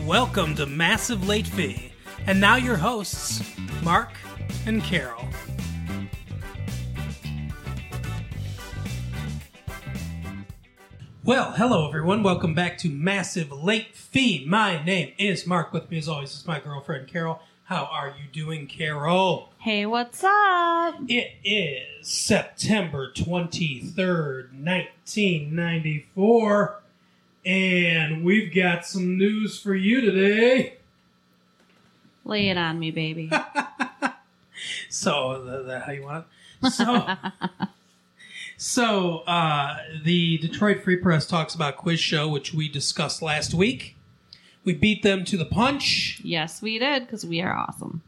Welcome to Massive Late Fee. And now your hosts, Mark and Carol. Well, hello everyone. Welcome back to Massive Late Fee. My name is Mark. With me as always is my girlfriend Carol. How are you doing, Carol? Hey, what's up? It is September 23rd, 1994. And we've got some news for you today. Lay it on me, baby. So, th- that how you want it? So, so uh, the Detroit Free Press talks about Quiz Show, which we discussed last week. We beat them to the punch. yes, we did because we are awesome.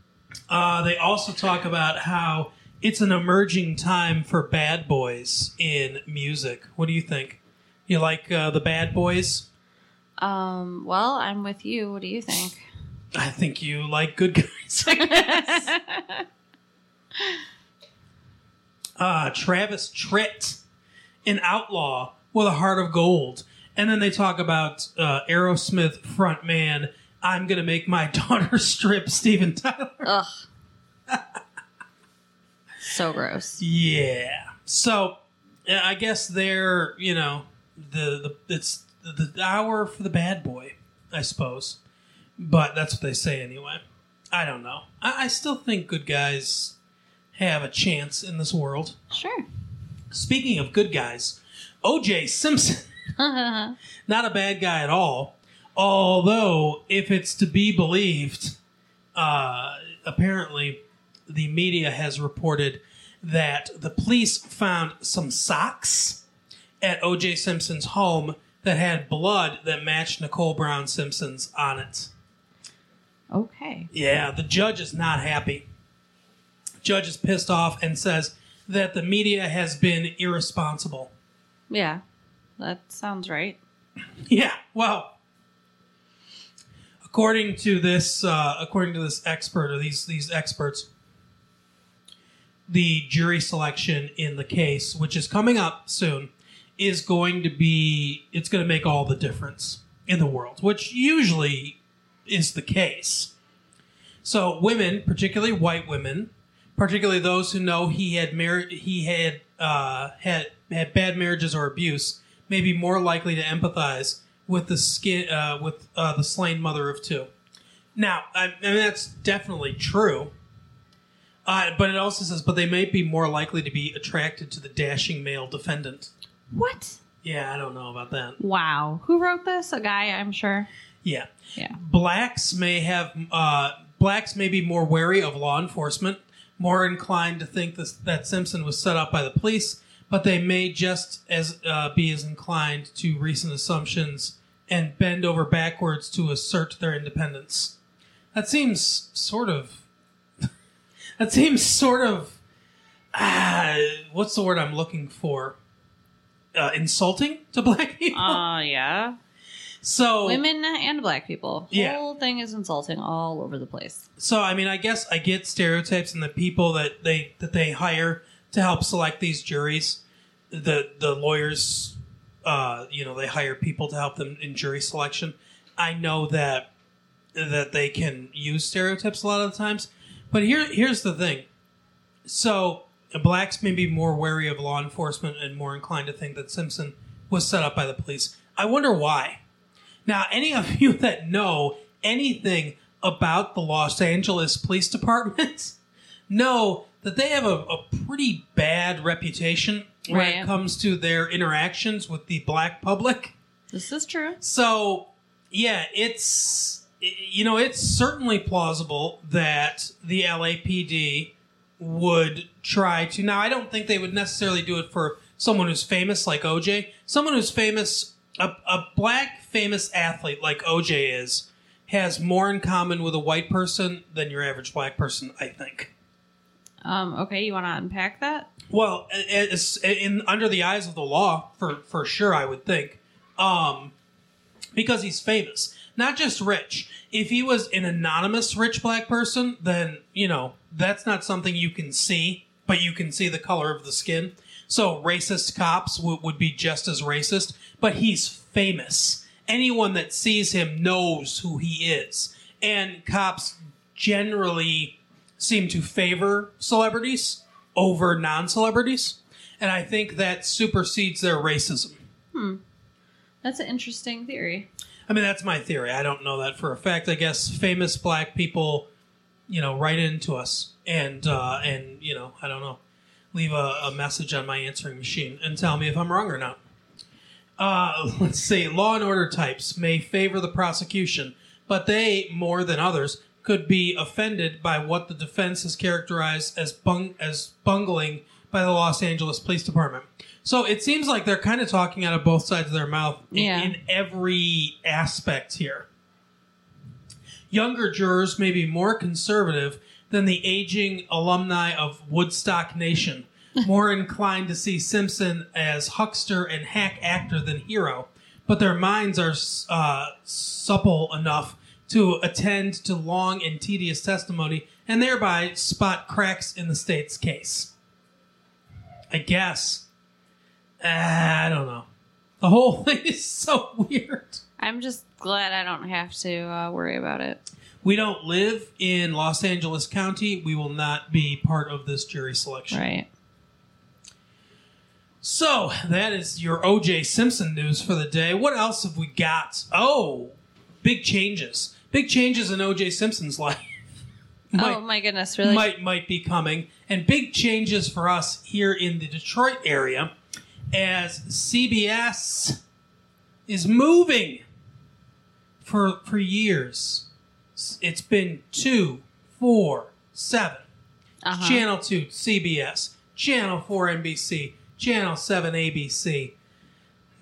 Uh, they also talk about how it's an emerging time for bad boys in music. What do you think? You like uh, the bad boys? Um, well, I'm with you. What do you think? I think you like good guys. uh, Travis Tritt, an outlaw with a heart of gold. And then they talk about uh, Aerosmith frontman, I'm going to make my daughter strip, Steven Tyler. Ugh. so gross. Yeah. So I guess they're, you know, the, the it's the, the hour for the bad boy, I suppose. But that's what they say anyway. I don't know. I, I still think good guys have a chance in this world. Sure. Speaking of good guys, OJ Simpson, not a bad guy at all. Although, if it's to be believed, uh, apparently the media has reported that the police found some socks at OJ Simpson's home that had blood that matched Nicole Brown Simpson's on it. okay. Yeah, the judge is not happy. Judge is pissed off and says that the media has been irresponsible. Yeah, that sounds right. Yeah, well, according to this, uh, according to this expert or these these experts, the jury selection in the case, which is coming up soon, is going to be it's going to make all the difference in the world, which usually is the case. So, women, particularly white women, particularly those who know he had mar- he had uh, had had bad marriages or abuse, may be more likely to empathize with the skin uh, with uh, the slain mother of two. Now, I, I mean that's definitely true. Uh, but it also says, but they may be more likely to be attracted to the dashing male defendant. What? Yeah, I don't know about that. Wow. Who wrote this? A guy, I'm sure. Yeah, Yeah. blacks may have uh, blacks may be more wary of law enforcement, more inclined to think this, that Simpson was set up by the police, but they may just as uh, be as inclined to recent assumptions and bend over backwards to assert their independence. That seems sort of. that seems sort of. Ah, what's the word I'm looking for? Uh, insulting to black people. Uh, yeah. so Women and black people. Oh. Yeah. Whole thing is insulting all over the place. So I mean, I guess I get stereotypes and the people that they that they hire to help select these juries. The the lawyers, uh, you know, they hire people to help them in jury selection. I know that that they can use stereotypes a lot of the times, but here here's the thing. So blacks may be more wary of law enforcement and more inclined to think that Simpson was set up by the police. I wonder why. Now, any of you that know anything about the Los Angeles Police Department know that they have a, a pretty bad reputation when it comes to their interactions with the black public. This is true. So, yeah, it's you know, it's certainly plausible that the LAPD would try to. Now, I don't think they would necessarily do it for someone who's famous like OJ. Someone who's famous, a, a black famous athlete like OJ is, has more in common with a white person than your average black person, I think. Um, okay, you want to unpack that? Well, it's in under the eyes of the law, for for sure, I would think, um, because he's famous, not just rich. If he was an anonymous rich black person, then you know that's not something you can see, but you can see the color of the skin. So racist cops w- would be just as racist, but he's famous, anyone that sees him knows who he is. And cops generally seem to favor celebrities over non celebrities. And I think that supersedes their racism. Hmm. That's an interesting theory. I mean, that's my theory. I don't know that for a fact. I guess famous black people, you know, write into us and uh, and you know, I don't know, leave a, a message on my answering machine and tell me if I'm wrong or not. Uh, let's see. Law and order types may favor the prosecution, but they, more than others, could be offended by what the defense has characterized as bung- as bungling by the Los Angeles Police Department. So it seems like they're kind of talking out of both sides of their mouth in, Yeah. in every aspect here. Younger jurors may be more conservative than the aging alumni of Woodstock Nation, more inclined to see Simpson as huckster and hack actor than hero, but their minds are uh, supple enough to attend to long and tedious testimony and thereby spot cracks in the state's case. I guess. Ah, I don't know. The whole thing is so weird. I'm just glad I don't have to uh, worry about it. We don't live in Los Angeles County. We will not be part of this jury selection. Right. So that is your OJ Simpson news for the day. What else have we got? Oh, big changes. Big changes in OJ Simpson's life. might, oh my goodness, really? might might be coming, and big changes for us here in the Detroit area, as CBS is moving for for years. It's been two, four, seven. Uh-huh. Channel 2 CBS, Channel 4 NBC, Channel 7 ABC.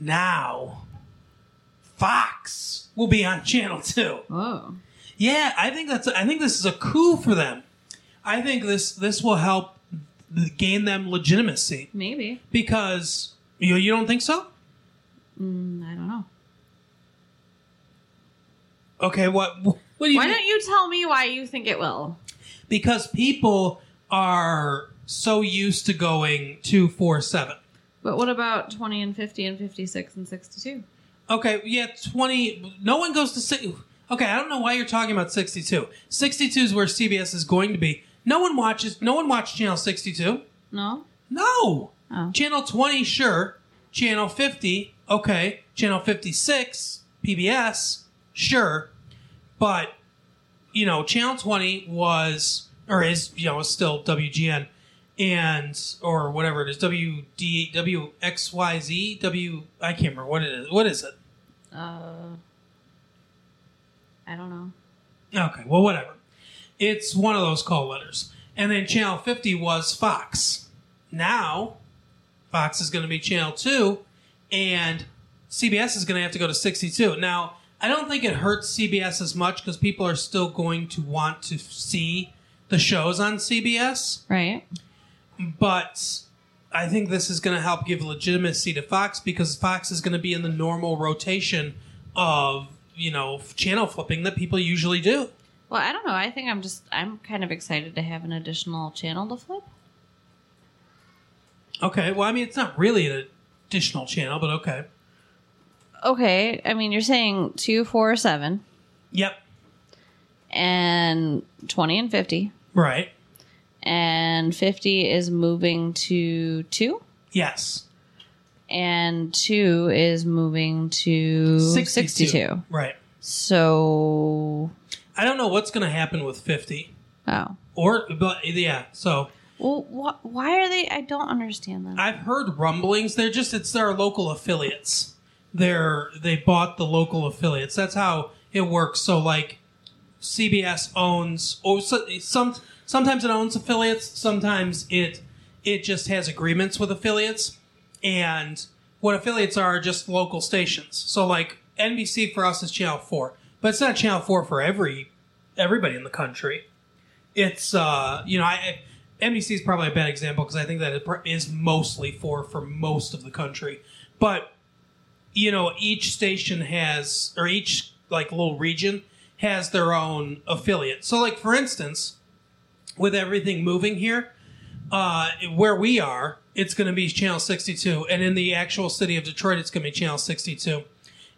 Now, Fox will be on Channel 2. Whoa. Yeah, I think that's I think this is a coup for them. I think this this will help gain them legitimacy Maybe. because you you don't think so? Mm, I don't know. Okay, what what do you Why think? don't you tell me why you think it will? because people are so used to going 247. But what about 20 and 50 and 56 and 62? Okay, yeah, 20. No one goes to. si- Okay, I don't know why you're talking about 62. 62 is where CBS is going to be. No one watches. No one watched Channel 62. No? No. Oh. Channel 20, sure. Channel 50, okay. Channel 56, PBS, sure. But, you know, Channel 20 was, or is, you know, is still WGN and, or whatever it is, WD, WXYZ, W, I can't remember what it is. What is it? Uh, I don't know. Okay, well, whatever. It's one of those call letters. And then Channel 50 was Fox. Now, Fox is going to be Channel 2, and CBS is going to have to go to 62. Now, I don't think it hurts CBS as much because people are still going to want to see the shows on CBS, Right? but I think this is going to help give legitimacy to Fox because Fox is going to be in the normal rotation of, you know, channel flipping that people usually do. Well, I don't know. I think I'm just, I'm kind of excited to have an additional channel to flip. Okay, well, I mean, it's not really an additional channel, but okay. Okay. I mean, you're saying two, four, seven, Yep, and 20 and 50. right. And 50 is moving to 2. Yes. And 2 is moving to 62. Right. So, I don't know what's going to happen with 50. oh. Or, but yeah, so Well, wh- why are they? I don't understand that. I've heard rumblings. They're just, it's their local affiliates. They're, they bought the local affiliates. That's how it works. So, like, CBS owns, or so, some, sometimes it owns affiliates, sometimes it, it just has agreements with affiliates. And what affiliates are, are just local stations. So, like, NBC for us is Channel 4, but it's not Channel 4 for every, everybody in the country. It's, uh, you know, I, NBC is probably a bad example because I think that it is mostly for, for most of the country. But, you know, each station has, or each, like, little region has their own affiliate. So, like, for instance, with everything moving here, uh, where we are, it's going to be channel 62, and in the actual city of Detroit, it's going to be channel 62.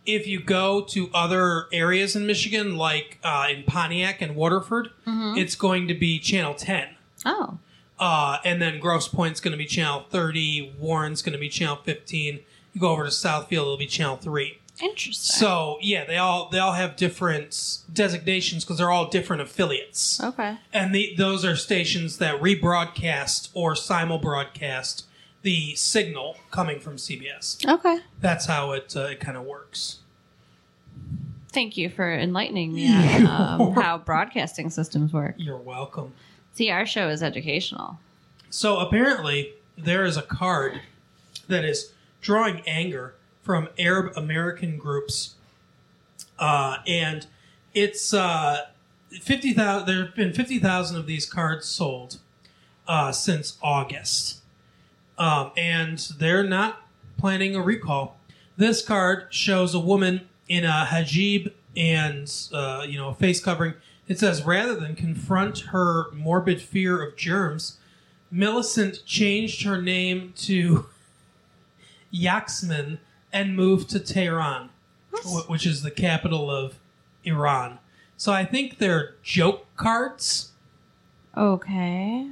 if you go to other areas in Michigan, like uh, in Pontiac and Waterford, it's going to be channel 10. Oh, Uh, and then Grosse Pointe's going to be channel 30. Warren's going to be channel 15. You go over to Southfield, it'll be channel 3. interesting. So yeah, they all they all have different designations because they're all different affiliates, okay. and the, those are stations that rebroadcast or simulbroadcast the signal coming from CBS. Okay. That's how it uh, it kind of works. Thank you for enlightening me on um, how broadcasting systems work. You're welcome. See, our show is educational. So apparently, there is a card that is drawing anger from Arab American groups, uh, and it's uh, fifty thousand. There have been fifty thousand of these cards sold uh, since August, um, and they're not planning a recall. This card shows a woman in a hijab and uh, you know a face covering. It says rather than confront her morbid fear of germs, Millicent changed her name to Yaxman and moved to Tehran, wh- which is the capital of Iran. So I think they're joke cards. Okay.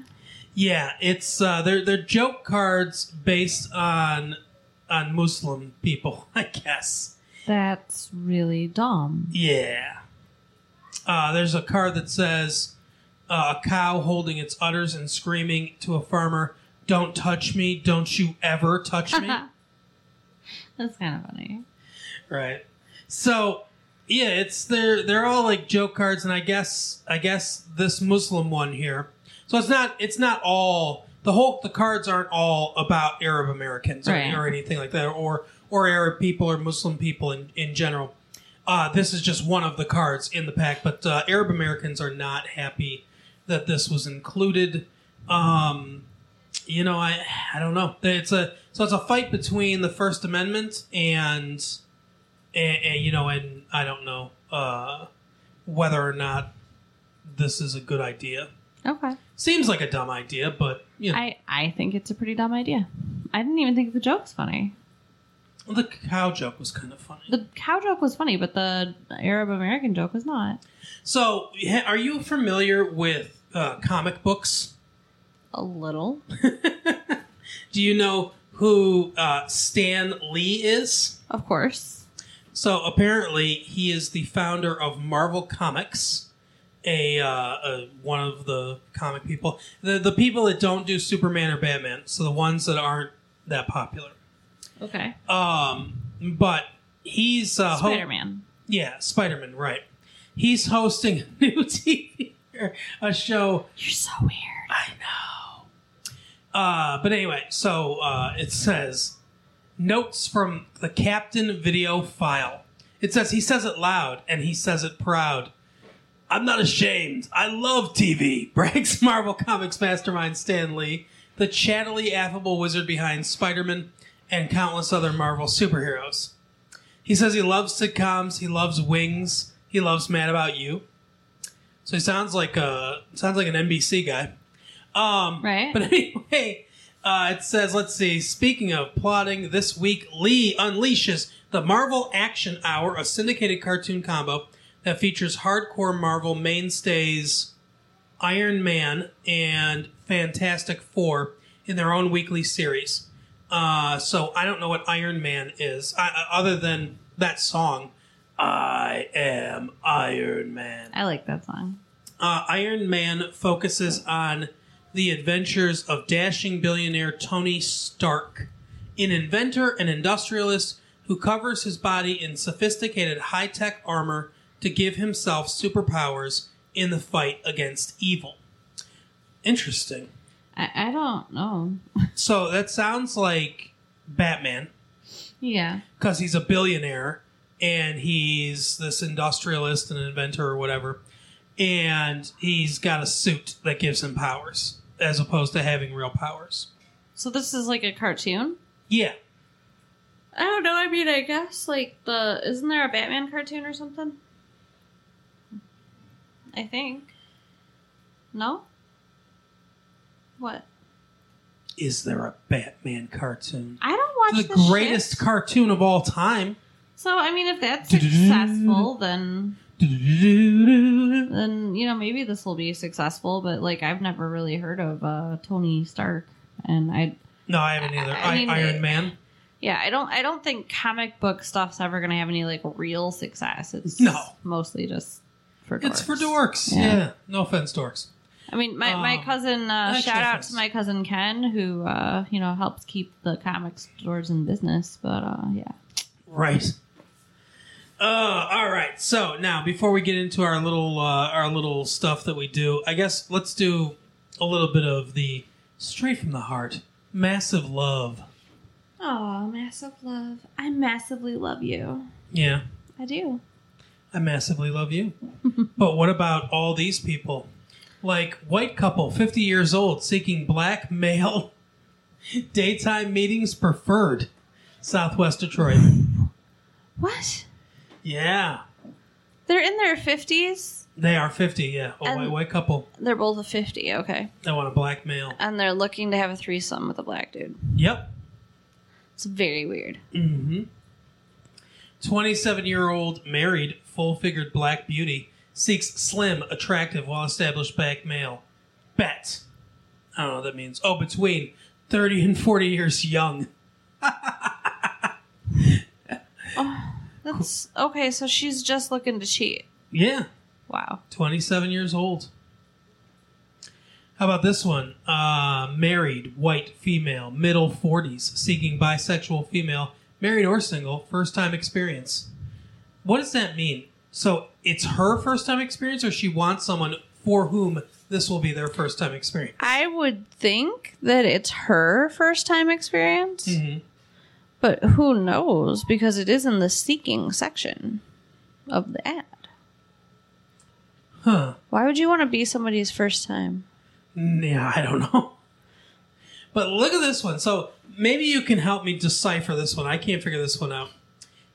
Yeah, it's uh, they're they're joke cards based on on Muslim people, I guess. That's really dumb. Yeah. Uh, there's a card that says uh, a cow holding its udders and screaming to a farmer, "Don't touch me! Don't you ever touch me!" That's kind of funny. right. So yeah, it's they're they're all like joke cards, and I guess I guess this Muslim one here. So it's not it's not all the whole the cards aren't all about Arab Americans or, Right. or anything like that, or or Arab people or Muslim people in in general. Uh, this is just one of the cards in the pack, but uh, Arab Americans are not happy that this was included. Um, you know, I I don't know. It's a so it's a fight between the First Amendment and, and, and you know, and I don't know uh, whether or not this is a good idea. Okay. Seems like a dumb idea, but you know, I, I think it's a pretty dumb idea. I didn't even think the joke's funny. the cow joke was kind of funny. The cow joke was funny, but the Arab American joke was not. So, are you familiar with uh, comic books? A little. Do you know who uh, Stan Lee is? Of course. So apparently, he is the founder of Marvel Comics, a, uh, a one of the comic people, the the people that don't do Superman or Batman, so the ones that aren't that popular. Okay. Um, but he's uh, ho- Spider Man. yeah, Spider Man, right? He's hosting a new TV, a show You're so weird. I know. Uh, but anyway, so uh, it says notes from the captain video file. It says he says it loud and he says it proud. I'm not ashamed. I love TV. Brags Marvel Comics mastermind Stan Lee, the chattily affable wizard behind Spider-Man and countless other Marvel superheroes. He says he loves sitcoms. He loves Wings. He loves Mad About You. So he sounds like a sounds like an NBC guy. Um, Right. But anyway, uh, it says, let's see. Speaking of plotting, this week Lee unleashes the Marvel Action Hour, a syndicated cartoon combo that features hardcore Marvel mainstays Iron Man and Fantastic Four in their own weekly series. Uh, so I don't know what Iron Man is, I, I- other than that song. I am Iron Man. I like that song. Uh, Iron Man focuses on the adventures of dashing billionaire Tony Stark, an inventor and industrialist who covers his body in sophisticated high tech armor to give himself superpowers in the fight against evil. Interesting. I, I don't know. So that sounds like Batman yeah. because he's a billionaire and he's this industrialist and inventor or whatever, and he's got a suit that gives him powers as opposed to having real powers. So this is like a cartoon? Yeah, I don't know. I mean, I guess like the isn't there a Batman cartoon or something? I think. No. What? is there a Batman cartoon? I don't watch The greatest shit. cartoon of all time. So I mean, if that's successful, then then you know maybe this will be successful. But like, I've never really heard of uh, Tony Stark, and I No, I haven't either. I I mean, Iron Man. yeah, I don't I don't think comic book stuff's ever going to have any like real success. It's No. mostly just for dorks. It's for dorks. Yeah. Yeah. No offense, dorks. I mean, my, my Um, cousin, uh, shout out to my cousin Ken, who, uh, you know, helps keep the comic stores in business. But, uh, yeah. Right. Uh, all right. So now, before we get into our little uh, our little stuff that we do, I guess let's do a little bit of the straight from the heart, massive love. Oh, massive love. I massively love you. Yeah, I do. I massively love you. but what about all these people? Like white couple, 50 years old, seeking black male daytime meetings preferred. Southwest Detroit. What? Yeah. They're in their 50s? They are 50, yeah. A And- white, white couple. They're both a 50, okay. They want a black male. And they're looking to have a threesome with a black dude. Yep. It's very weird. Mm-hmm. 27 year old married, full figured black beauty seeks slim, attractive, well established black male. Bet. I don't know what that means. Oh, between 30 and 40 years young. That's okay, so she's just looking to cheat. Yeah. Wow. 27 years old. How about this one? Uh, married, white, female, middle 40s, seeking bisexual female, married or single, first time experience. What does that mean? So it's her first time experience, or she wants someone for whom this will be their first time experience? I would think that it's her first time experience, Mhm. But who knows because it is in the seeking section of the ad. Huh. Why would you want to be somebody's first time? Mm, yeah, I don't know. But look at this one. So maybe you can help me decipher this one. I can't figure this one out.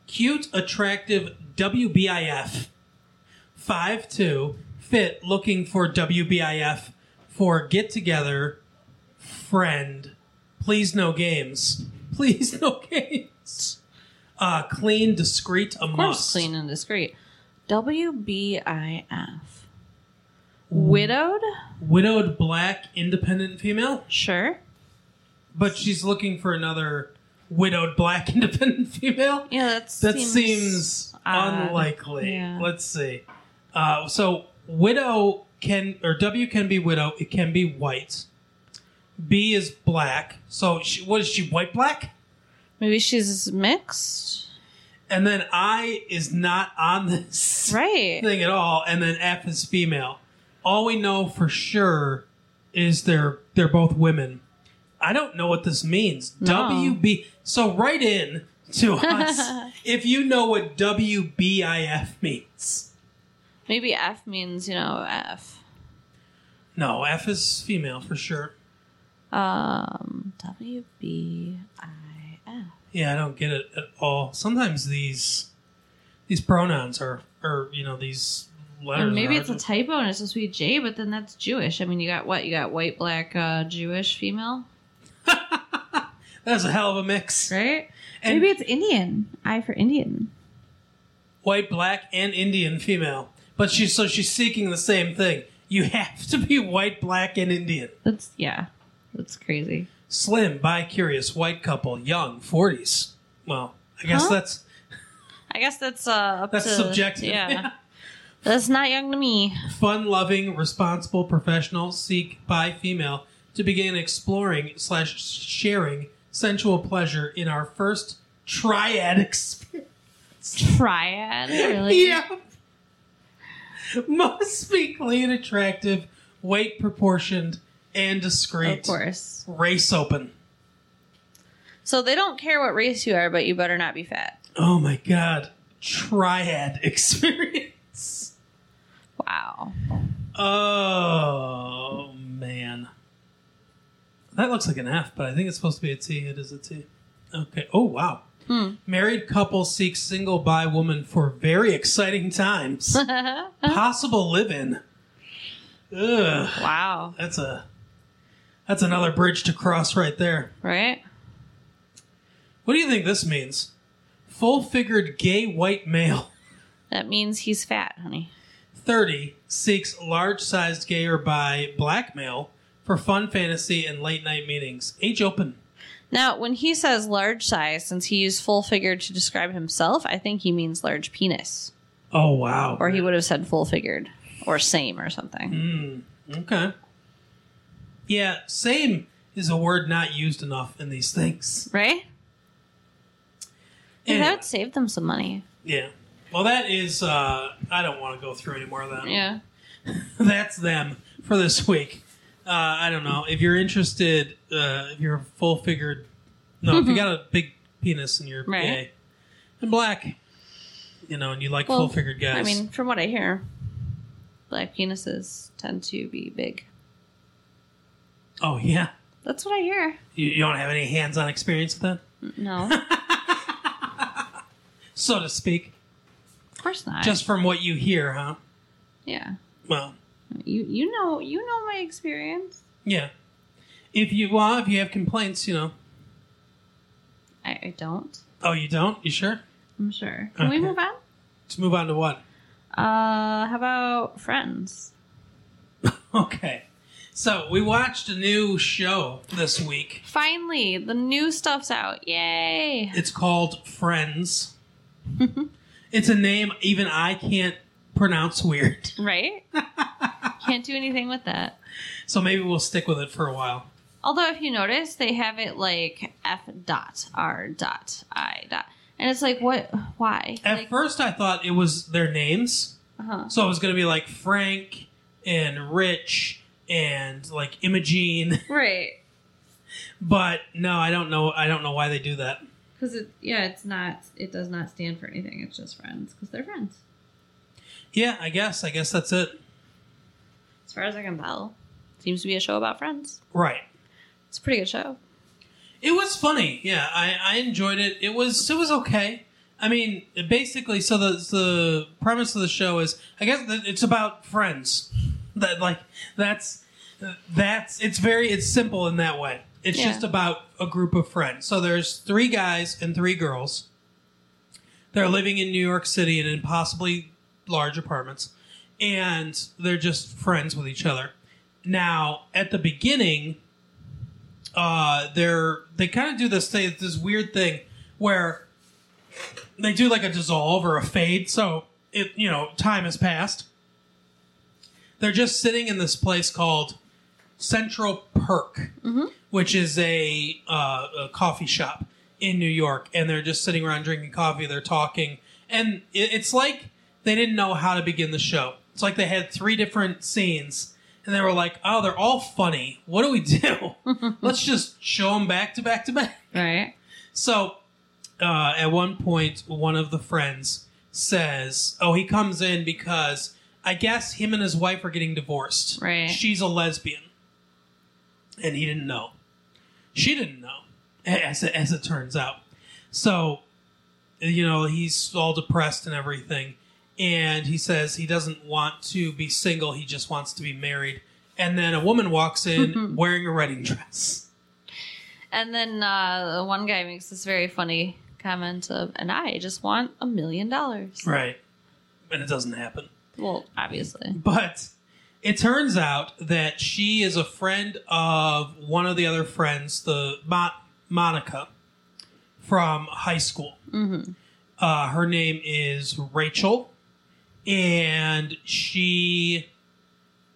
Cute, attractive WBIF. 5'2, fit, looking for WBIF for get together, friend. Please no games. Please no games. Uh, clean, discreet, a Of course, must. clean and discreet. WBIF. Widowed? Widowed black independent female? Sure. But she's looking for another widowed black independent female? Yeah, that's That seems, odd. unlikely. Yeah. Let's see. Uh, so widow can or W can be widow. It can be white. B is black. So she, what is she? White black. Maybe she's mixed. And then I is not on this Right. thing at all. And then F is female. All we know for sure is they're they're both women. I don't know what this means. No. WB. So write in to us if you know what WBIF means. Maybe F means, you know, F. No, F is female for sure. Um, WBIF. Yeah, I don't get it at all. Sometimes these these pronouns are, or you know, these letters. Or maybe are it's a typo and it's supposed to be J, but then that's Jewish. I mean, you got what? You got white, black, uh, Jewish female, That's a hell of a mix. right? And- maybe it's Indian. I for Indian. White, black, and Indian female. But she's so she's seeking the same thing. You have to be white, black, and Indian. That's yeah. That's crazy. Slim, bi curious, white couple, young, forties. Well, I guess Huh? that's I guess that's uh up that's to subjective. Yeah, that's not young to me. Fun loving, responsible professional seek by female to begin exploring slash sharing sensual pleasure in our first triad experience. Triad, really? Yeah. Must be clean, attractive, weight proportioned, and discreet. Of course. Race open. So they don't care what race you are, but you better not be fat. Oh my god. Triad experience. Wow. Oh man. That looks like an F, but I think it's supposed to be a T. It is a T. Okay. Oh wow. Hmm. Married couple seeks single by woman for very exciting times. Possible live in. Ugh. wow. That's a that's another bridge to cross right there. Right? What do you think this means? full figured gay white male. That means he's fat, honey. 30 seeks large sized gay or bi black male for fun fantasy and late night meetings. Age open. Now, when he says large size, since he used full figured to describe himself, I think he means large penis. Oh, wow. Or he would have said full figured. Or same or something. Hmm. Okay. Yeah, same is a word not used enough in these things. Right? Anyway. that would save them some money. Yeah. Well, that is, uh, I don't want to go through any more of that. Yeah. That's them for this week. Uh, I don't know. If you're interested, uh, if you're full figured, no, if you got a big penis and you're Right. gay and black, you know, and you like Well, full figured guys. I mean, from what I hear, black penises tend to be big. Oh, yeah. That's what I hear. You, you don't have any hands on experience with that, No, so to speak. of course not. Just from what you hear, huh? yeah. Well, You you know you know my experience. yeah. If you well, if you have complaints, you know. I, I don't. Oh, you don't? You sure? I'm sure. Can we Okay. move on? Let's move on to what? Uh, how about Friends? Okay. So we watched a new show this week. Finally, the new stuff's out. Yay! It's called Friends. it's a name even I can't pronounce weird. Right? Can't do anything with that. So maybe we'll stick with it for a while. Although, if you notice, they have it like F dot R dot I dot, and it's like, what? Why? At Like, first, I thought it was their names. uh-huh. So it was going to be like Frank and Rich and like Imogene. Right? But no, I don't know. I don't know why they do that. Because it, yeah, it's not. It does not stand for anything. It's just friends because they're friends. Yeah, I guess. I guess that's it. As far as I can tell, seems to be a show about friends. Right. It's a pretty good show. It was funny. Yeah, I, I enjoyed it. It was it was okay. I mean, basically, so the the premise of the show is, I guess, it's about friends. That like that's that's it's very it's simple in that way. It's Yeah. just about a group of friends. So there's three guys and three girls. They're living in New York City in impossibly large apartments, and they're just friends with each other. Now, at the beginning, uh, they're they kind of do this thing, this weird thing where they do like a dissolve or a fade. So it you know time has passed. They're just sitting in this place called Central Perk, which is a, uh, a coffee shop in New York, and they're just sitting around drinking coffee. They're talking, and it, it's like they didn't know how to begin the show. It's like they had three different scenes, and they were like, "Oh, they're all funny. What do we do? Let's just show them back to back to back." Right? So, uh, at one point, one of the friends says, "Oh, he comes in because I guess him and his wife are getting divorced. Right. She's a lesbian, and he didn't know. She didn't know, as it, as it turns out. So, you know, he's all depressed and everything, and he says he doesn't want to be single. He just wants to be married. And then a woman walks in wearing a wedding dress. And then uh, one guy makes this very funny comment of, "And I just want a million dollars." Right. And it doesn't happen. Well, obviously. But it turns out that she is a friend of one of the other friends, the Mo- Monica from high school. Mm-hmm. Uh, her name is Rachel, and she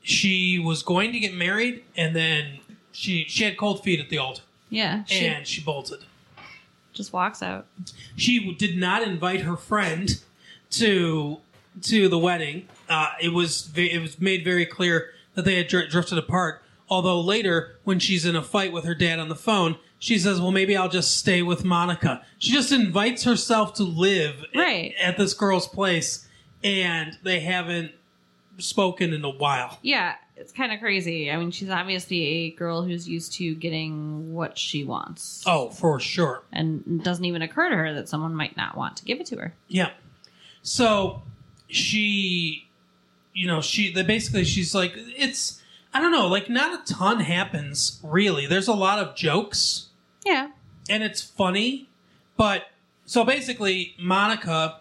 she was going to get married, and then she she had cold feet at the altar, Yeah. She and she bolted. just walks out. she did not invite her friend to to the wedding. Uh, it was it was made very clear that they had dr- drifted apart. Although later, when she's in a fight with her dad on the phone, she says, "Well, maybe I'll just stay with Monica." She just invites herself to live Right. at this girl's place, and they haven't spoken in a while. Yeah, it's kind of crazy. I mean, she's obviously a girl who's used to getting what she wants. Oh, for sure. And it doesn't even occur to her that someone might not want to give it to her. Yeah. So she, you know, she, they basically, she's like, it's, I don't know, like not a ton happens really. There's a lot of jokes Yeah. and it's funny, but So basically, Monica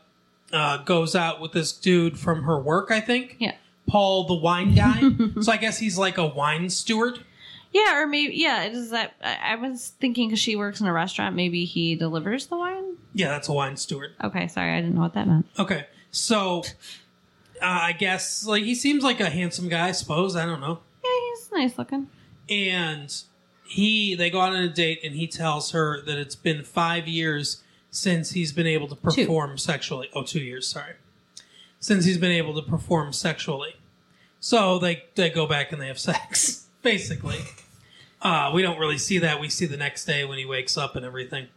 uh, goes out with this dude from her work, I think. Yeah. Paul, the wine guy. so I guess he's like a wine steward. Yeah, or maybe yeah. Is that I I was thinking because she works in a restaurant, maybe he delivers the wine. Yeah, that's a wine steward. Okay, sorry, I didn't know what that meant. Okay, so uh, I guess like he seems like a handsome guy. I suppose I don't know. Yeah, he's nice looking. And he they go out on a date, and he tells her that it's been five years since he's been able to perform sexually. Oh, two years. Sorry, since he's been able to perform sexually. So they they go back and they have sex. Basically, uh, we don't really see that. We see the next day when he wakes up and everything.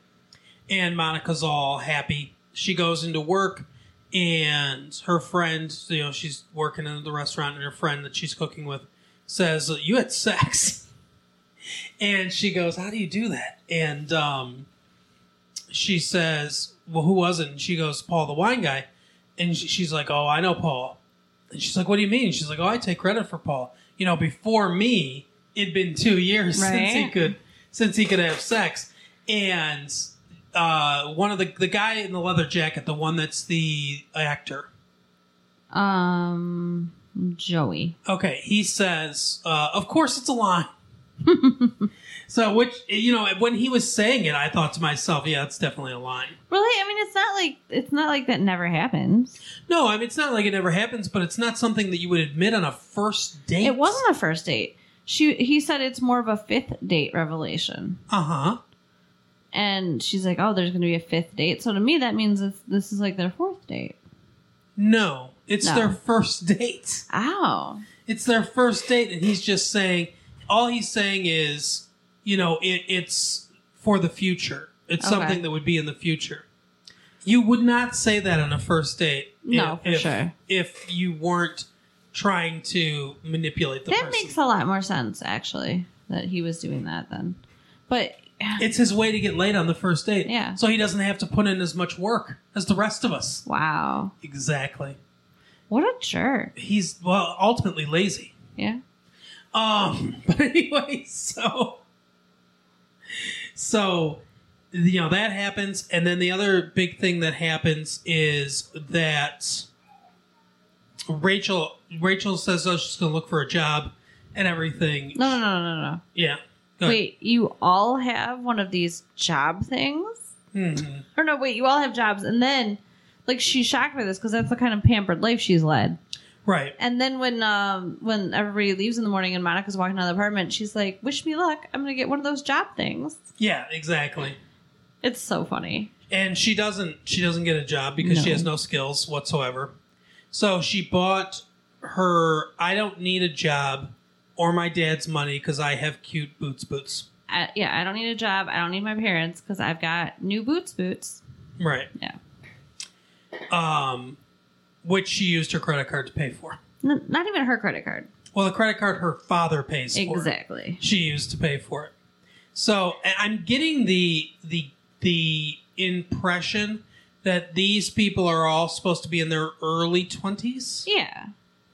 And Monica's all happy. She goes into work, and her friend, you know, she's working in the restaurant, and her friend that she's cooking with says, "You had sex." And she goes, "How do you do that?" And um, she says, "Well, who was it?" And she goes, "Paul, the wine guy." And she- she's like, "Oh, I know Paul." And she's like, "What do you mean?" She's like, "Oh, I take credit for Paul. You know, before me, it'd been two years since he could since he could have sex." And uh, one of the the guy in the leather jacket, the one that's the actor. Um, Joey. Okay, he says, uh, "Of course, it's a lie." so, which you know, when he was saying it, I thought to myself, "Yeah, it's definitely a lie." Really? I mean, it's not like it's not like that never happens. No, I mean it's not like it never happens, but it's not something that you would admit on a first date. It wasn't a first date. She he said it's more of a fifth date revelation. Uh huh. And she's like, "Oh, there's going to be a fifth date." So to me, that means it's, this is like their fourth date. No, it's No. their first date. Ow. It's their first date, and he's just saying. All he's saying is, you know, it, it's for the future. It's Okay. something that would be in the future. You would not say that on a first date. No, if, for if- sure. If you weren't trying to manipulate the That person. makes a lot more sense, actually, that he was doing that then. But it's his way to get laid on the first date. Yeah. So he doesn't have to put in as much work as the rest of us. wow, Exactly. what a jerk! He's well, ultimately lazy. Yeah. Um, but anyway, so so you know that happens, and then the other big thing that happens is that Rachel Rachel says, "Oh, she's going to look for a job and everything." No, no, no, no, no. Yeah. Wait, you all have one of these job things? Mhm. Or no, wait, you all have jobs, and then like she's shocked by this because that's the kind of pampered life she's led. Right. And then when um when everybody leaves in the morning and Monica's walking out of the apartment, she's like, "Wish me luck. I'm gonna get one of those job things." Yeah. Exactly. It's so funny. and she doesn't she doesn't get a job because she has no skills whatsoever so she bought her i don't need a job or my dad's money because i have cute boots boots I, yeah, I don't need a job. I don't need my parents because I've got new boots. Boots. right Yeah. um which she used her credit card to pay for N- not even her credit card. well the credit card her father pays for Exactly. she used to pay for it so i'm getting the the the impression that these people are all supposed to be in their early 20s Yeah.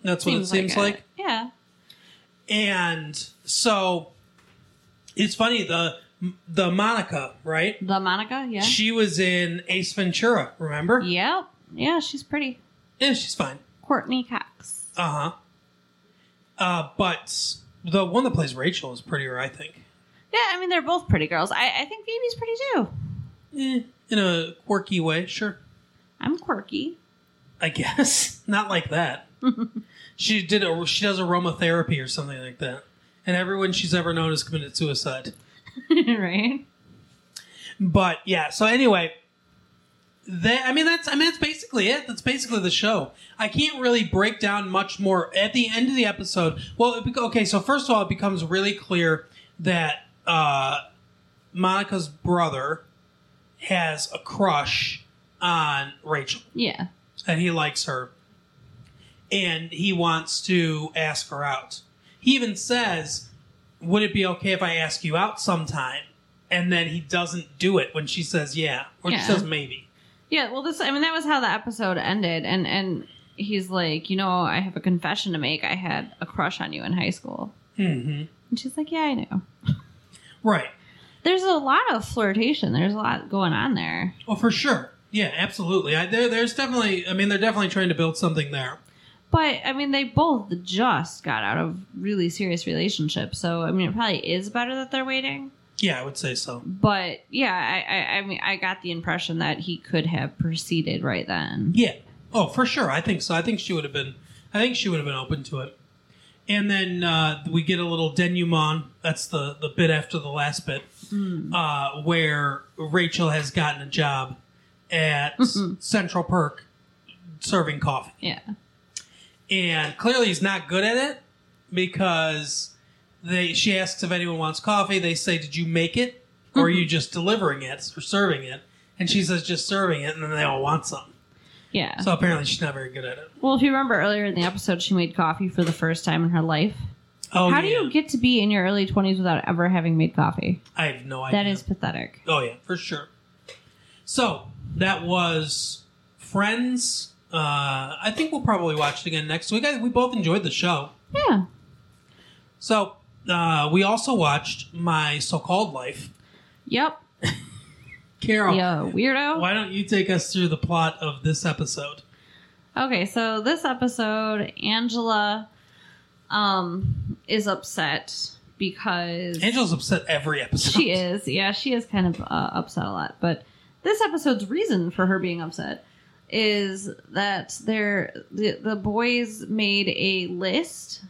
that's what it seems like it. Yeah. And so it's funny the the Monica, right? The Monica. Yeah. She was in Ace Ventura, remember? Yep. Yeah, she's pretty. Yeah, she's fine. Courteney Cox. Uh-huh. Uh but the one that plays Rachel is prettier, I think. Yeah, I mean they're both pretty girls. I, I think Phoebe's pretty too. Eh, in a quirky way, sure. I'm quirky. I guess. Not like that. she did a she does aromatherapy or something like that. And everyone she's ever known has committed suicide. right? But yeah, so anyway, that I mean that's I mean that's basically it. That's basically the show. I can't really break down much more at the end of the episode. Well, it, okay, so first of all, it becomes really clear that uh, Monica's brother has a crush on Rachel, Yeah. and he likes her, and he wants to ask her out. He even says, "Would it be okay if I ask you out sometime?" And then he doesn't do it when she says yeah, or Yeah. she says maybe. Yeah, well this I mean that was how the episode ended and and he's like, "You know, I have a confession to make. I had a crush on you in high school." hmm And she's like, "Yeah, I know." Right. there's a lot of flirtation. There's a lot going on there. Oh, for sure. Yeah, absolutely. I, there, there's definitely. I mean, they're definitely trying to build something there. But I mean, they both just got out of really serious relationships, so I mean, it probably is better that they're waiting. Yeah, I would say so. But yeah, I, I, I mean, I got the impression that he could have proceeded right then. Yeah. Oh, for sure. I think so. I think she would have been. I think she would have been open to it. And then uh, we get a little denouement. That's the the bit after the last bit, uh, where Rachel has gotten a job at Central Perk serving coffee. Yeah. And clearly he's not good at it because they she asks if anyone wants coffee. They say, "Did you make it, or are you mm-hmm. just delivering it or serving it?" And she says, "Just serving it," and then they all want some. Yeah. So apparently she's not very good at it. well, if you remember earlier in the episode, she made coffee for the first time in her life. Oh, How do yeah. you get to be in your early 20s without ever having made coffee? I have no idea. That is pathetic. Oh yeah, for sure. So that was Friends. Uh, I think we'll probably watch it again next week. I, we both enjoyed the show. Yeah. So uh, we also watched My So-Called Life. Yep. Carol, Yeah, weirdo. why don't you take us through the plot of this episode? Okay, so this episode, Angela um is upset because Angela's upset every episode. she is. Yeah, she is kind of uh, upset a lot. But this episode's reason for her being upset is that they're the, the boys made a list,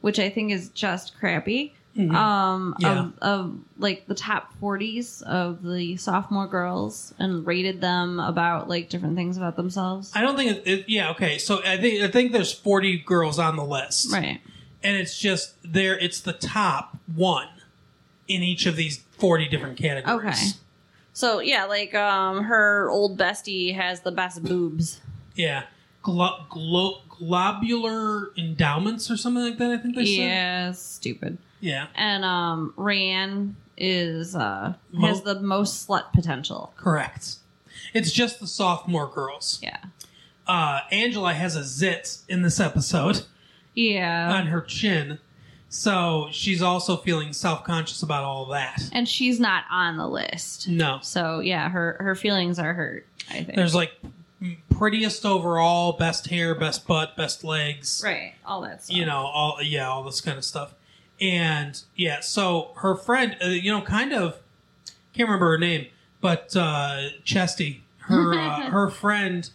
which I think is just crappy. Mhm. Um, Yeah. of, of like the top 40s of the sophomore girls and rated them about like different things about themselves. I don't think it, it. Yeah, okay. So I think I think there's 40 girls on the list, Right. and it's just there. It's the top one in each of these 40 different categories. Okay. So yeah, like um, her old bestie has the best boobs. Yeah. Glo- glo- globular endowments or something like that. I think they said. Yeah, stupid. Yeah. And um, Rayanne is uh Mo- has the most slut potential. Correct. It's just the sophomore girls. Yeah. Uh, Angela has a zit in this episode Yeah. on her chin, so she's also feeling self conscious about all that. and she's not on the list. No. So yeah, her her feelings are hurt. I think. There's like prettiest overall, best hair, best butt, best legs. right. All that stuff. You know, all yeah, all this kind of stuff. And yeah, so her friend, uh, you know, kind of can't remember her name, but uh, Chesty, her uh, her friend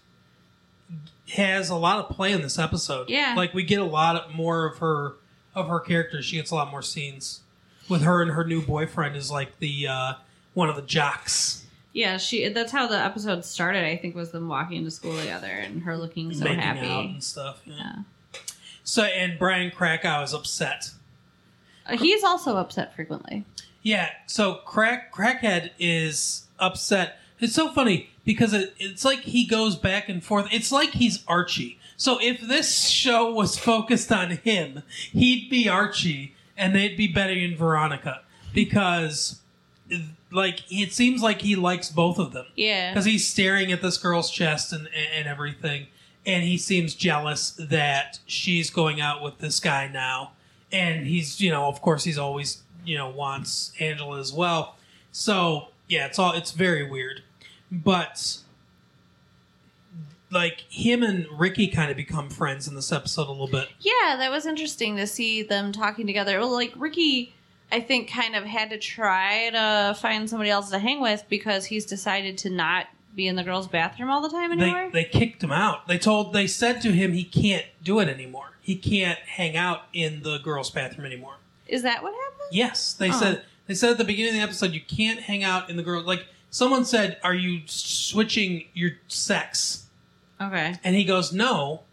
has a lot of play in this episode. Yeah. like we get a lot of, more of her of her character. She gets a lot more scenes with her and her new boyfriend is like the uh, one of the jocks. Yeah, she. That's how the episode started. I think was them walking to school together and her looking so making happy. and stuff. Yeah. Yeah. So and Brian Krakow is upset. Uh, He's also upset frequently. Yeah. So crack crackhead is upset. It's so funny because it, it's like he goes back and forth. It's like he's Archie. So if this show was focused on him, he'd be Archie, and they'd be Betty and Veronica. Because, like, it seems like he likes both of them. Yeah. because he's staring at this girl's chest and, and everything and he seems jealous that she's going out with this guy now. And he's you know of course he's always you know wants angela as well. So yeah it's all it's very weird. But like him and ricky kind of become friends in this episode a little bit Yeah, that was interesting to see them talking together. Well, like Ricky, I think kind of had to try to find somebody else to hang with because he's decided to not be in the girls' bathroom all the time they, anymore. they kicked him out they told they said to him he can't do it anymore he can't hang out in the girls bathroom anymore Is that what happened? Yes, they Oh. said they said at the beginning of the episode you can't hang out in the girl. Like someone said, "Are you switching your sex?" Okay. And he goes, "No,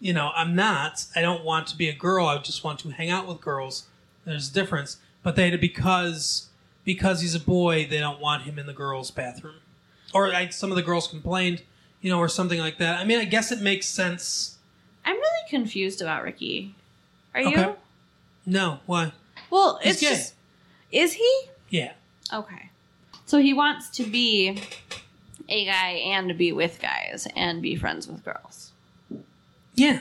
you know I'm not. I don't want to be a girl. I just want to hang out with girls. There's a difference." But they because because he's a boy, they don't want him in the girls' bathroom. Or I, some of the girls complained, you know, or something like that. I mean, I guess it makes sense. I'm really confused about Ricky. Are you? Okay. No, why? Well, He's it's gay. just. Is he? Yeah, Okay. So he wants to be a guy and be with guys and be friends with girls. yeah.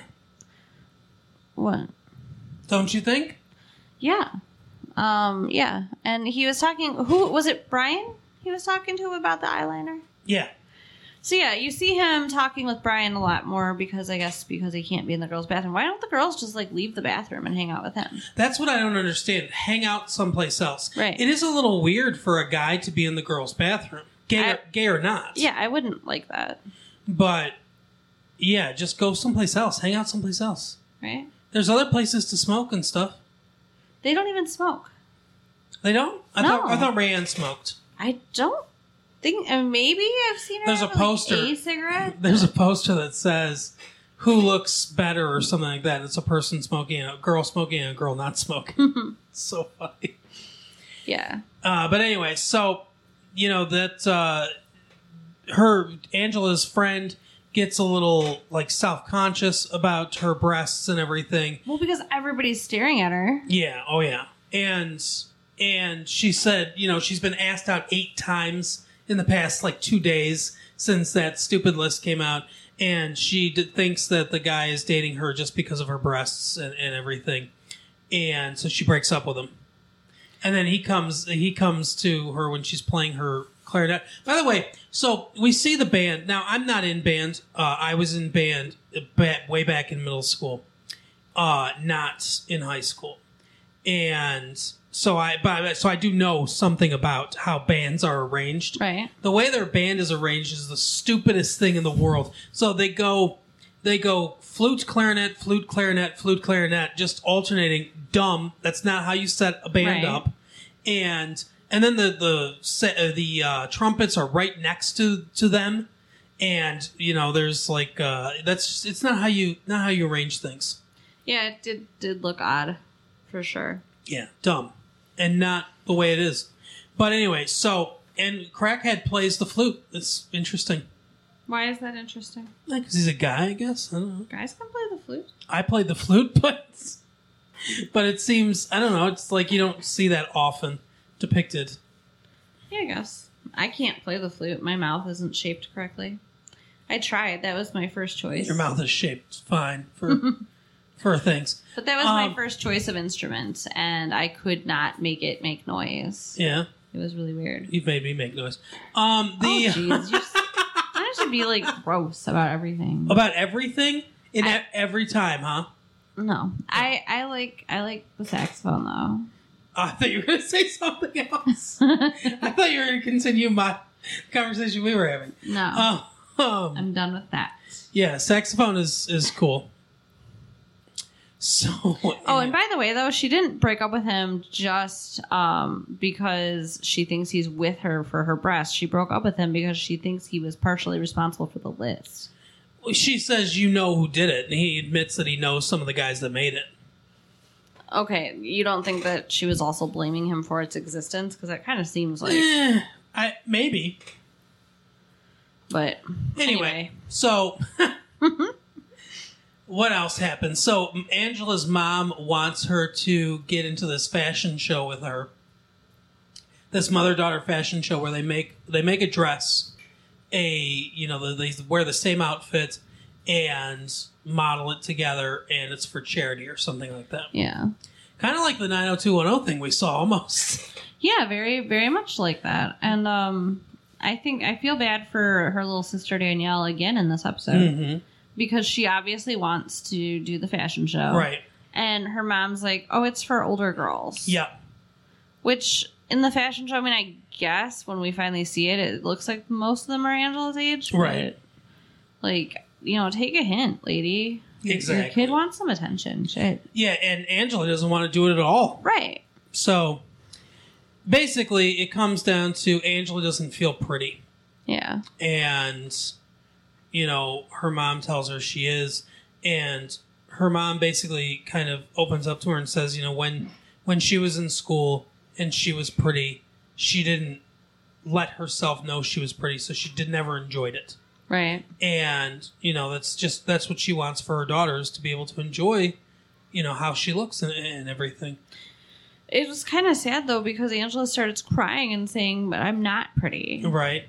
What? Don't you think? Yeah. Um, yeah, and he was talking. Who was it? Brian. He was talking to about the eyeliner. Yeah. So yeah, you see him talking with Brian a lot more because I guess because he can't be in the girls' bathroom. Why don't the girls just like leave the bathroom and hang out with him? That's what I don't understand. Hang out someplace else. Right. It is a little weird for a guy to be in the girls' bathroom, gay, I- or, gay or not. Yeah, I wouldn't like that, But yeah, just go someplace else. Hang out someplace else. right? There's other places to smoke and stuff. They don't even smoke. They don't. I No. thought I thought Rayanne smoked. I don't think. Uh, maybe I've seen her. There's a have, like, poster. a cigarette. There's a poster that says "Who looks better" or something like that. It's a person smoking, a girl smoking, and a girl not smoking. so funny. Yeah. Uh, but anyway, so you know that uh, her Angela's friend gets a little like self conscious about her breasts and everything. Well, because everybody's staring at her. Yeah, oh yeah, and and she said, you know, she's been asked out eight times in the past like two days since that stupid list came out, and she d- thinks that the guy is dating her just because of her breasts and, and everything, and so she breaks up with him. And then he comes he comes to her when she's playing her clarinet. By the way, so we see the band. Now I'm not in band. Uh, I was in band way back in middle school, uh, not in high school and so I but so I do know something about how bands are arranged. Right. The way their band is arranged is the stupidest thing in the world. So they go they go flute clarinet, flute clarinet, flute clarinet, just alternating. Dumb. That's not how you set a band Right. up. And and then the the se- uh, the uh, trumpets are right next to to them. And you know, there's like uh, that's it's not how you not how you arrange things. Yeah, it did did look odd, for sure. Yeah, dumb, and not the way it is. But anyway, so and Crackhead plays the flute. It's interesting. Why is that interesting? Because he's a guy, I guess. I don't know. Guys can play the flute. I played the flute, but but it seems I don't know. It's like you don't see that often depicted. Yeah, I guess. I can't play the flute. My mouth isn't shaped correctly. I tried. That was my first choice. Your mouth is shaped fine for for things. But that was my Um, first choice of instrument, and I could not make it make noise. Yeah, It was really weird. you've made me make noise. Um, Oh, the jeez. S- I should be like gross about everything. about everything in I- every time, huh? No, I I like I like the saxophone though. I thought you were going to say something else. I thought you were going to continue my conversation we were having. no, Um, I'm done with that. yeah, saxophone is is cool. So, Oh, and by the way, though, she didn't break up with him just um, because she thinks he's with her for her breast. She broke up with him because she thinks he was partially responsible for the list. she says you know who did it, and he admits that he knows some of the guys that made it. Okay, you don't think that she was also blaming him for its existence? Because that kind of seems like. Eh, I maybe But anyway. anyway, So, what else happened? So, Angela's mom wants her to get into this fashion show with her. This mother daughter fashion show where they make they make a dress, a you know they wear the same outfit and model it together, and it's for charity or something like that. yeah, Kind of like the 90210 thing we saw almost. yeah, very, very much like that. And um, I think I feel bad for her little sister Danielle again in this episode hmm because she obviously wants to do the fashion show, Right. And her mom's like, "Oh, it's for older girls." Yeah. Which in the fashion show, I mean, I guess when we finally see it, it looks like most of them are Angela's age. Right. Like, you know, take a hint, lady. Your- Your Exactly. kid wants some attention. Shit. Yeah, and Angela doesn't want to do it at all. Right. So basically, it comes down to Angela doesn't feel pretty. Yeah. And, you know, her mom tells her she is. And her mom basically kind of opens up to her and says, you know, when when she was in school and she was pretty, she didn't let herself know she was pretty, so she did never enjoyed it. Right. And, you know, that's just that's what she wants for her daughters to be able to enjoy, you know, how she looks and, and everything. It was kind of sad though because Angela started crying and saying, "But I'm not pretty," Right.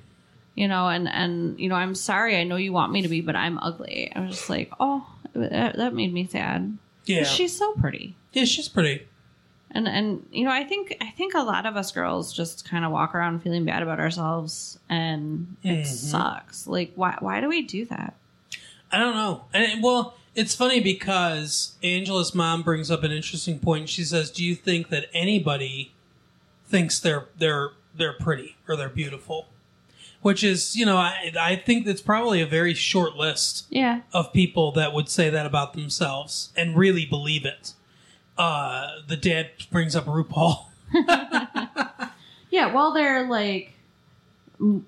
You know, and and you know, I'm sorry. I know you want me to be, but I'm ugly. I was just like, oh, that, that made me sad. Yeah. She's so pretty. yeah, she's pretty. And and you know, I think I think a lot of us girls just kind of walk around feeling bad about ourselves, and it Mhm. sucks. Like, why why do we do that? I don't know. And well, it's funny because Angela's mom brings up an interesting point. She says, "Do you think that anybody thinks they're they're they're pretty or they're beautiful?" Which is, you know, I I think it's probably a very short list Yeah, of people that would say that about themselves and really believe it. Uh, the dad brings up RuPaul. yeah. While they're like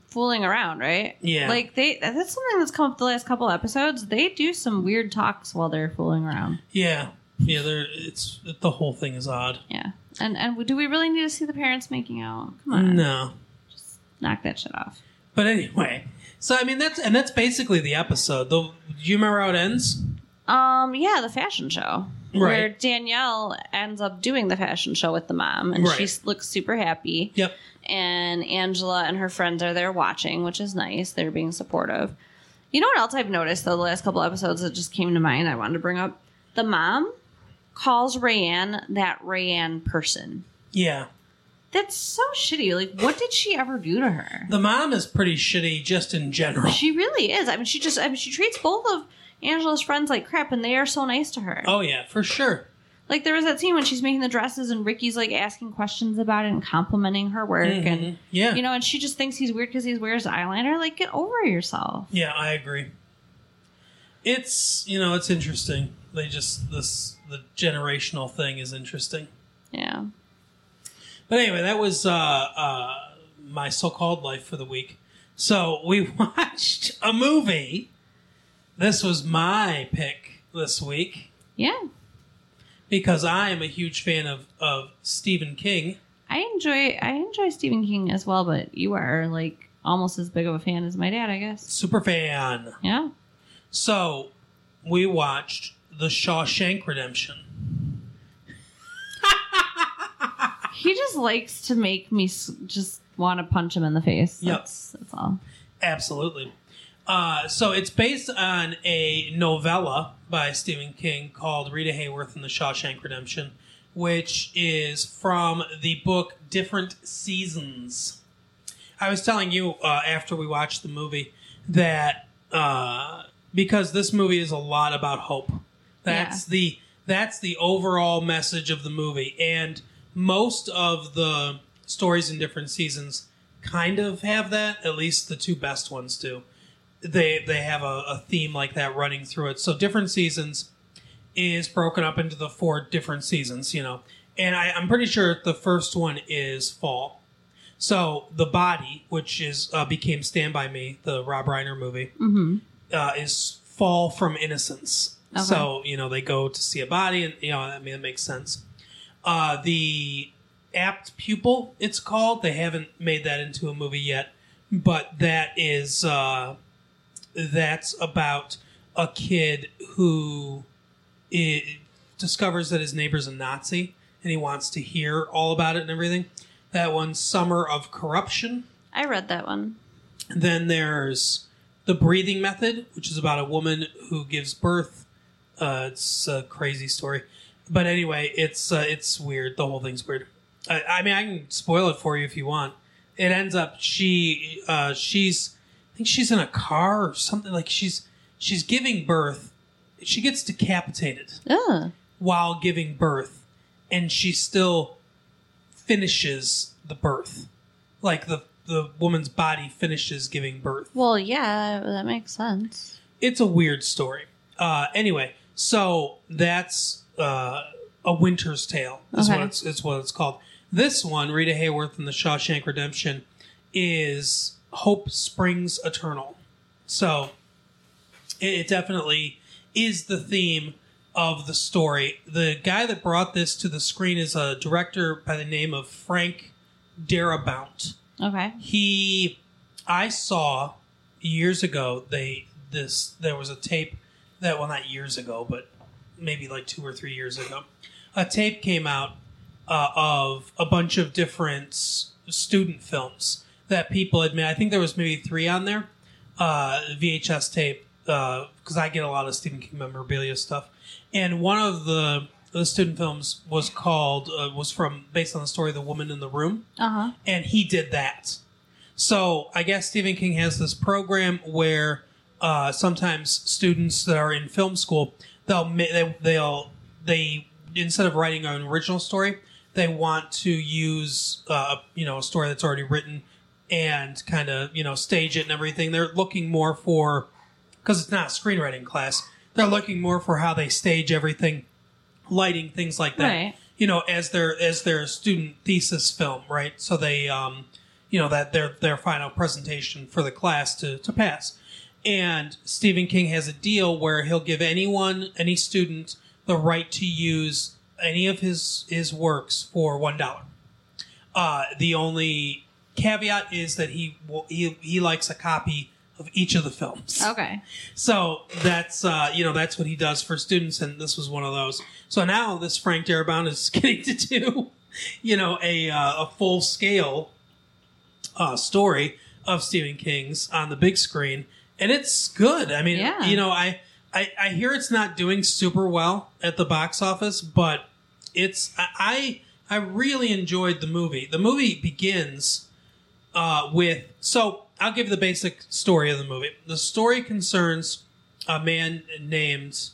fooling around, right? Yeah. Like they that's something that's come up the last couple episodes. They do some weird talks while they're fooling around. Yeah, yeah. They're it's the whole thing is odd. Yeah. And and do we really need to see the parents making out? Come on, No, just knock that shit off. But anyway. So I mean that's and that's basically the episode. The, do you remember how it ends? Um, yeah, the fashion show. Right. Where. Danielle ends up doing the fashion show with the mom, and Right. she looks super happy. Yep. And Angela and her friends are there watching, which is nice. They're being supportive. You know what else I've noticed though? The last couple episodes that just came to mind, I wanted to bring up. The mom calls Rayanne that Rayanne person. Yeah. That's so shitty. Like, what did she ever do to her? The mom is pretty shitty just in general. She really is. I mean, she just, I mean, she treats both of Angela's friends like crap, and they are so nice to her. Oh yeah, for sure. Like there was that scene when she's making the dresses and Ricky's like asking questions about it and complimenting her work Mhm. and Yeah. you know, and she just thinks he's weird because he wears eyeliner. Like, get over yourself. Yeah, I agree. It's you know, it's interesting. They just this the generational thing is interesting. Yeah. But anyway, that was uh, uh, my so-called life for the week. So we watched a movie. This was my pick this week Yeah. because I am a huge fan of, of Stephen King. I enjoy I enjoy Stephen King as well, but you are like almost as big of a fan as my dad, I guess. Super fan. Yeah. So we watched The Shawshank Redemption. He just likes to make me s- just want to punch him in the face. Yep. That's that's all. Absolutely. Uh, so it's based on a novella by Stephen King called Rita Hayworth and the Shawshank Redemption, which is from the book Different Seasons. I was telling you uh, after we watched the movie that uh, because this movie is a lot about hope. That's the that's the overall message of the movie, and most of the stories in different seasons kind of have that. At least the two best ones do. They they have a, a theme like that running through it. So different seasons is broken up into the four different seasons, you know. And I, I'm pretty sure the first one is fall. So the body, which is uh, became Stand by Me, the Rob Reiner movie, Mm-hmm. uh, is fall from innocence. Okay. So you know they go to see a body, and you know I mean it makes sense. Uh, the apt pupil, it's called. They haven't made that into a movie yet, but that is uh, that's about a kid who i discovers that his neighbor's a Nazi, and he wants to hear all about it and everything. That one, Summer of Corruption. I read that one. Then there's the breathing method, which is about a woman who gives birth. Uh, it's a crazy story, but anyway, it's uh, it's weird. The whole thing's weird. I, I mean, I can spoil it for you if you want. It ends up she uh, she's I think she's in a car or something like she's she's giving birth. She gets decapitated Ugh. while giving birth, and she still finishes the birth. Like the the woman's body finishes giving birth. Well, yeah, that makes sense. It's a weird story. Uh, anyway, so that's uh, a Winter's Tale. Is Okay. what it's, it's what it's called. This one, Rita Hayworth and the Shawshank Redemption, is Hope Springs Eternal. So it, it definitely is the theme of the story. The guy that brought this to the screen is a director by the name of Frank Darabont Okay. he i saw years ago they this there was a tape that well not years ago but maybe like two or three years ago a tape came out uh, of a bunch of different student films that people had made i think there was maybe three on there uh, vhs tape because i get a lot of stephen king memorabilia stuff and one of the the student films was called uh, was from based on the story of the woman in the room, Uh huh. and he did that. So I guess Stephen King has this program where uh, sometimes students that are in film school they'll they, they'll they instead of writing an original story they want to use uh, you know a story that's already written and kind of you know stage it and everything. They're looking more for because it's not a screenwriting class. They're looking more for how they stage everything, lighting things like that. Right. You know, as their as their student thesis film, right? So they, um, you know, that their their final presentation for the class to to pass. And Stephen King has a deal where he'll give anyone, any student, the right to use any of his his works for one dollar. Uh, the only caveat is that he will, he he likes a copy of each of the films. Okay. So that's uh, you know that's what he does for students, and this was one of those. So now this Frank Darabont is getting to do, you know, a uh, a full scale uh, story of Stephen King's on the big screen, and it's good. I mean, Yeah. you know, I, I I hear it's not doing super well at the box office, but it's I I really enjoyed the movie. The movie begins uh, with so I'll give the basic story of the movie. The story concerns a man named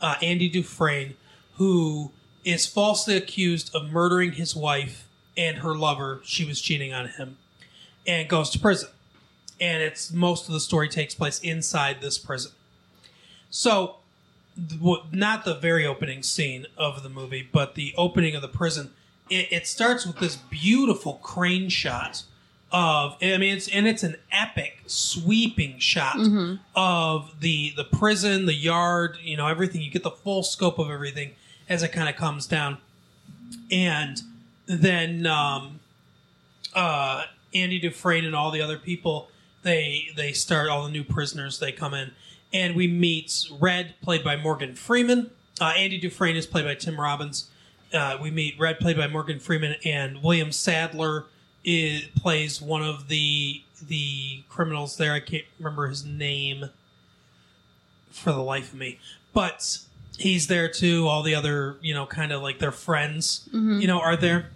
uh, Andy Dufresne who is falsely accused of murdering his wife and her lover. She was cheating on him, and goes to prison. And it's most of the story takes place inside this prison. So, not the very opening scene of the movie, but the opening of the prison. It, it starts with this beautiful crane shot of. I mean, it's and it's an epic, sweeping shot of the the prison, the yard. You know, everything. You get the full scope of everything as it kind of comes down, and then um, uh, Andy Dufresne and all the other people they they start all the new prisoners they come in and we meet Red played by Morgan Freeman. Uh, Andy Dufresne is played by Tim Robbins. Uh, we meet Red played by Morgan Freeman and William Sadler is, plays one of the the criminals there. I can't remember his name for the life of me, but he's there too. All the other you know kind of like their friends you know are there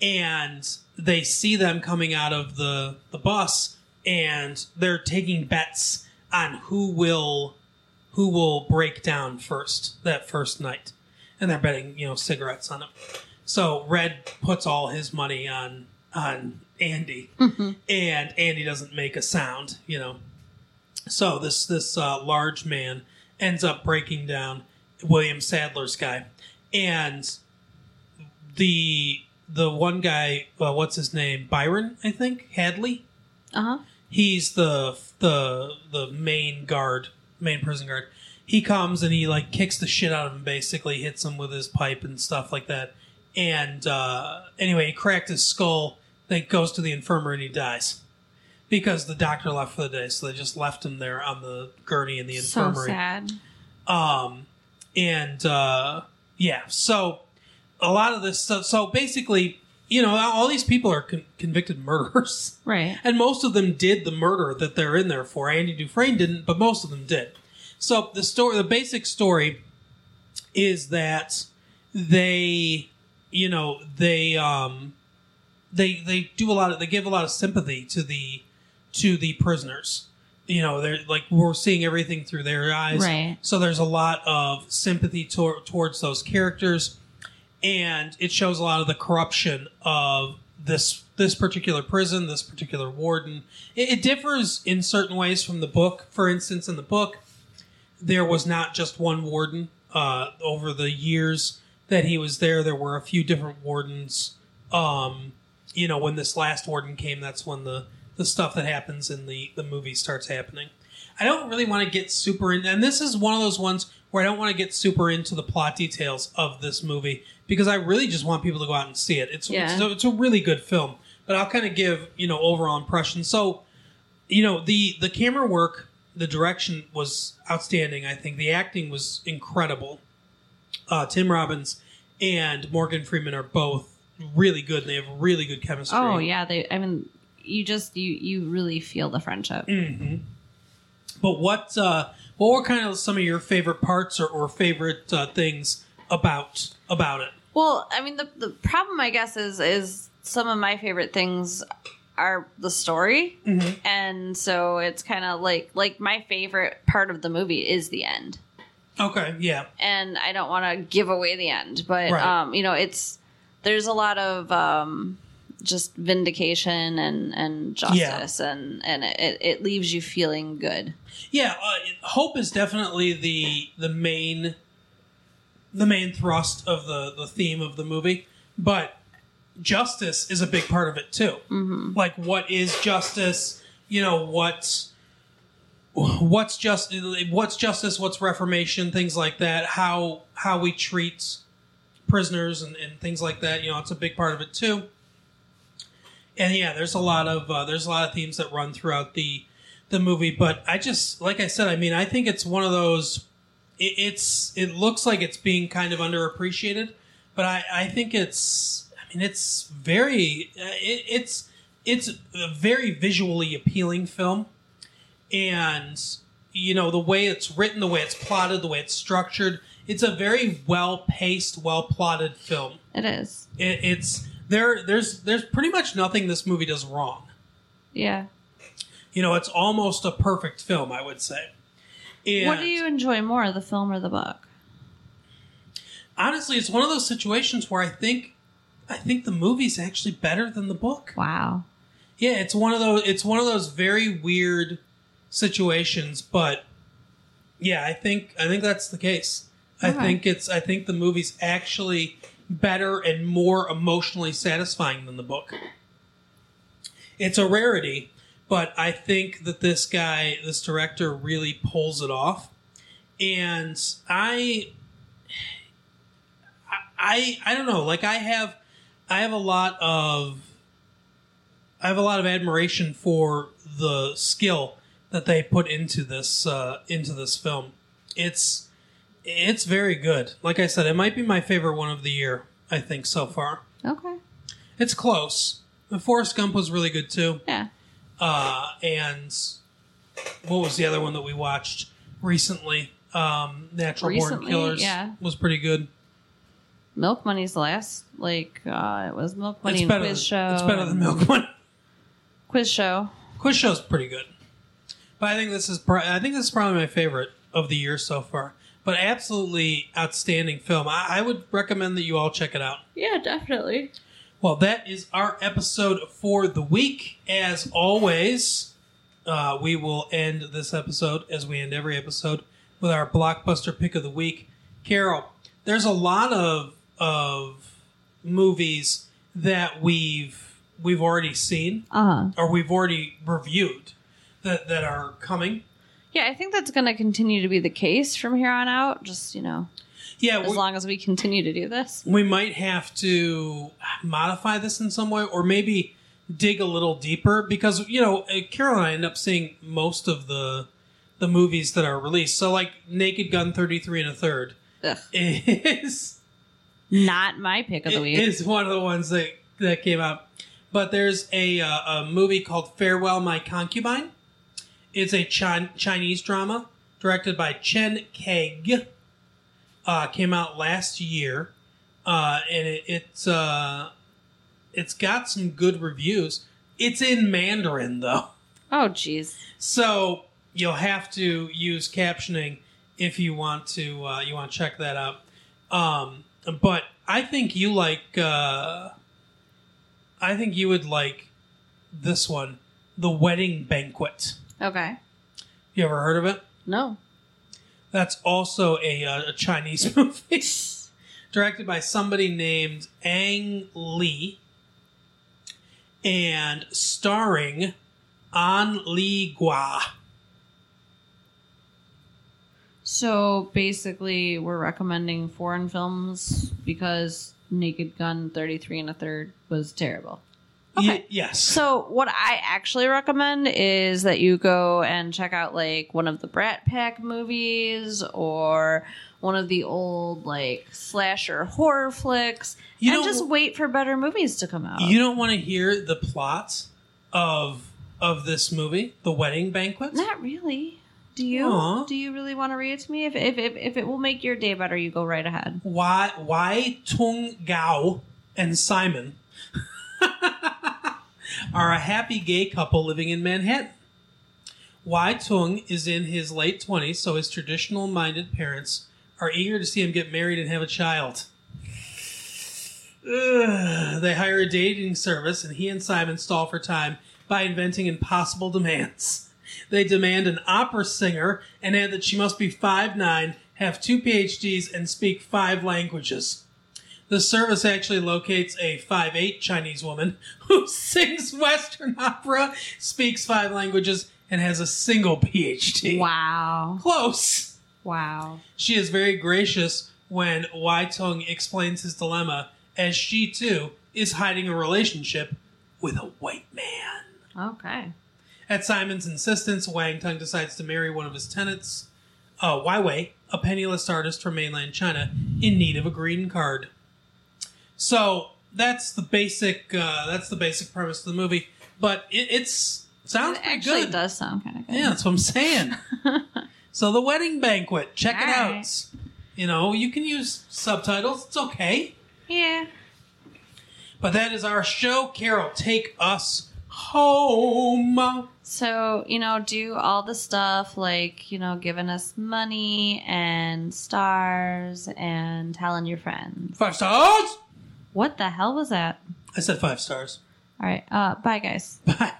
and they see them coming out of the the bus and they're taking bets on who will who will break down first that first night. And they're betting you know cigarettes on it so red puts all his money on on andy. And andy doesn't make a sound you know. So this this uh, large man ends up breaking down william sadler's guy. And the the one guy, uh, what's his name? Byron, I think? Hadley. Uh huh. He's the the the main guard, main prison guard. He comes and he like kicks the shit out of him, basically hits him with his pipe and stuff like that. And uh, anyway, he cracked his skull. Then goes to the infirmary and he dies because the doctor left for the day, so they just left him there on the gurney in the infirmary. So sad. Um, and uh, yeah, so a lot of this stuff. So basically, you know, all these people are con- convicted murderers, Right. and most of them did the murder that they're in there for. Andy Dufresne didn't, but most of them did. So the story, the basic story, is that they, you know, they um, they they do a lot of they give a lot of sympathy to the to the prisoners. You know, they're like we're seeing everything through their eyes. Right. So there's a lot of sympathy tor- towards those characters, and it shows a lot of the corruption of this this particular prison, this particular warden. It, it differs in certain ways from the book. For instance, in the book, there was not just one warden. Uh, over the years that he was there, there were a few different wardens. Um, you know, when this last warden came, that's when the the stuff that happens in the the movie starts happening. I don't really want to get super in, and this is one of those ones where I don't want to get super into the plot details of this movie because I really just want people to go out and see it. It's Yeah. it's, a, it's a really good film, but I'll kind of give you know overall impression. So, you know the the camera work, the direction was outstanding. I think the acting was incredible. Uh, Tim Robbins and Morgan Freeman are both really good, and they have really good chemistry. Oh yeah. They. I mean, you just you you really feel the friendship. Mm. But what uh, what were kind of some of your favorite parts or, or favorite uh, things about about it. Well, I mean, the the problem, I guess, is is some of my favorite things are the story, Mhm. and so it's kind of like like my favorite part of the movie is the end, Okay, yeah, and I don't want to give away the end, but Right. um, you know, it's there's a lot of um, just vindication and and justice, and and it, it leaves you feeling good. yeah. Uh, hope is definitely the the main the main thrust of the the theme of the movie, but justice is a big part of it too. Mm-hmm. Like, what is justice? You know, what what's just what's justice? What's reformation? Things like that. How how we treat prisoners and, and things like that. You know, it's a big part of it too. And yeah, there's a lot of uh, there's a lot of themes that run throughout the the movie. But I just like I said, I mean, I think it's one of those. It, it's it looks like it's being kind of underappreciated, but I I think it's I mean it's very uh, it, it's it's a very visually appealing film, and you know the way it's written, the way it's plotted, the way it's structured. It's a very well paced, well plotted film. It is, It, it's there. There's there's pretty much nothing this movie does wrong. yeah. You know, it's almost a perfect film, I would say. And What do you enjoy more, the film or the book? honestly? It's one of those situations where I think I think the movie's actually better than the book. Wow. Yeah, it's one of those. It's one of those very weird situations, but yeah, I think I think that's the case. I think it's. I think the movie's actually better and more emotionally satisfying than the book. It's a rarity, but I think that this guy, this director, really pulls it off. And I, I, I don't know. Like I have, I have a lot of I have a lot of admiration for the skill that they put into this uh, into this film. It's it's very good. Like I said, it might be my favorite one of the year. I think so far. Okay. It's close. The Forrest Gump was really good too. Yeah. Uh, and what was the other one that we watched recently? Um, Natural Born Killers yeah. was pretty good. Milk Money's the last. Like uh, it was Milk Money It's better. Quiz Show. It's better than Milk One. Quiz Show. Quiz Show's pretty good, but I think this is pro- I think this is probably my favorite of the year so far. But absolutely outstanding film. I, I would recommend that you all check it out. Yeah, definitely. Well, that is our episode for the week. As always, uh, we will end this episode as we end every episode with our blockbuster pick of the week. Carol, there's a lot of of movies that we've we've already seen Uh huh. or we've already reviewed that that are coming. Yeah, I think that's going to continue to be the case from here on out. Just you know, Yeah, as we, long as we continue to do this. we might have to modify this in some way, or maybe dig a little deeper because you know uh, Carol and I end up seeing most of the the movies that are released. So like Naked Gun thirty three and a third Ugh. is Not my pick of the week. is one of the ones that that came out. But there's a uh, a movie called Farewell My Concubine. It's a Chin- Chinese drama directed by Chen Kaige. Uh, came out last year, uh, and it, it's uh, it's got some good reviews. It's in Mandarin though, oh, jeez. so you'll have to use captioning if you want to uh, you want to check that out. Um, but I think you like. Uh, I think you would like this one, The Wedding Banquet. Okay. You ever heard of it? No. That's also a, uh, a Chinese movie, directed by somebody named Ang Lee, and starring An Li Gua. So basically, we're recommending foreign films because Naked Gun 33 and a third was terrible. Y- yes. So what I actually recommend is that you go and check out like one of the Brat Pack movies or one of the old like slasher horror flicks You and just wait for better movies to come out. You don't want to hear the plot of of this movie, The Wedding Banquet? Not really. Do you? Aw. Do you really want to read it to me? If, if if if it will make your day better, you go right ahead. Why Wai Tung Gao and Simon are a happy gay couple living in Manhattan. Wai Tung is in his late 20s, so his traditional minded parents are eager to see him get married and have a child. Ugh. they hire a dating service, and he and Simon stall for time by inventing impossible demands. They demand an opera singer and add that she must be 5'9, have two PhDs, and speak five languages. The service actually locates a 5'8 Chinese woman who sings Western opera, speaks five languages, and has a single PhD. Wow. Close. Wow. She is very gracious when Wai Tung explains his dilemma, as she too is hiding a relationship with a white man. Okay. At Simon's insistence, Wai Tung decides to marry one of his tenants, uh, Wai Wei, a penniless artist from mainland China in need of a green card. So that's the basic. Uh, that's the basic premise of the movie, but it, it's sounds It pretty actually good. does sound kind of good. Yeah, that's what I'm saying. so the wedding banquet, check it out. right. You know, you can use subtitles. It's okay. Yeah. But that is our show. Carol, take us home. So, you know, do all the stuff like, you know, giving us money and stars and telling your friends. Five stars. What the hell was that? I said five stars. All right. Uh, bye, guys. Bye.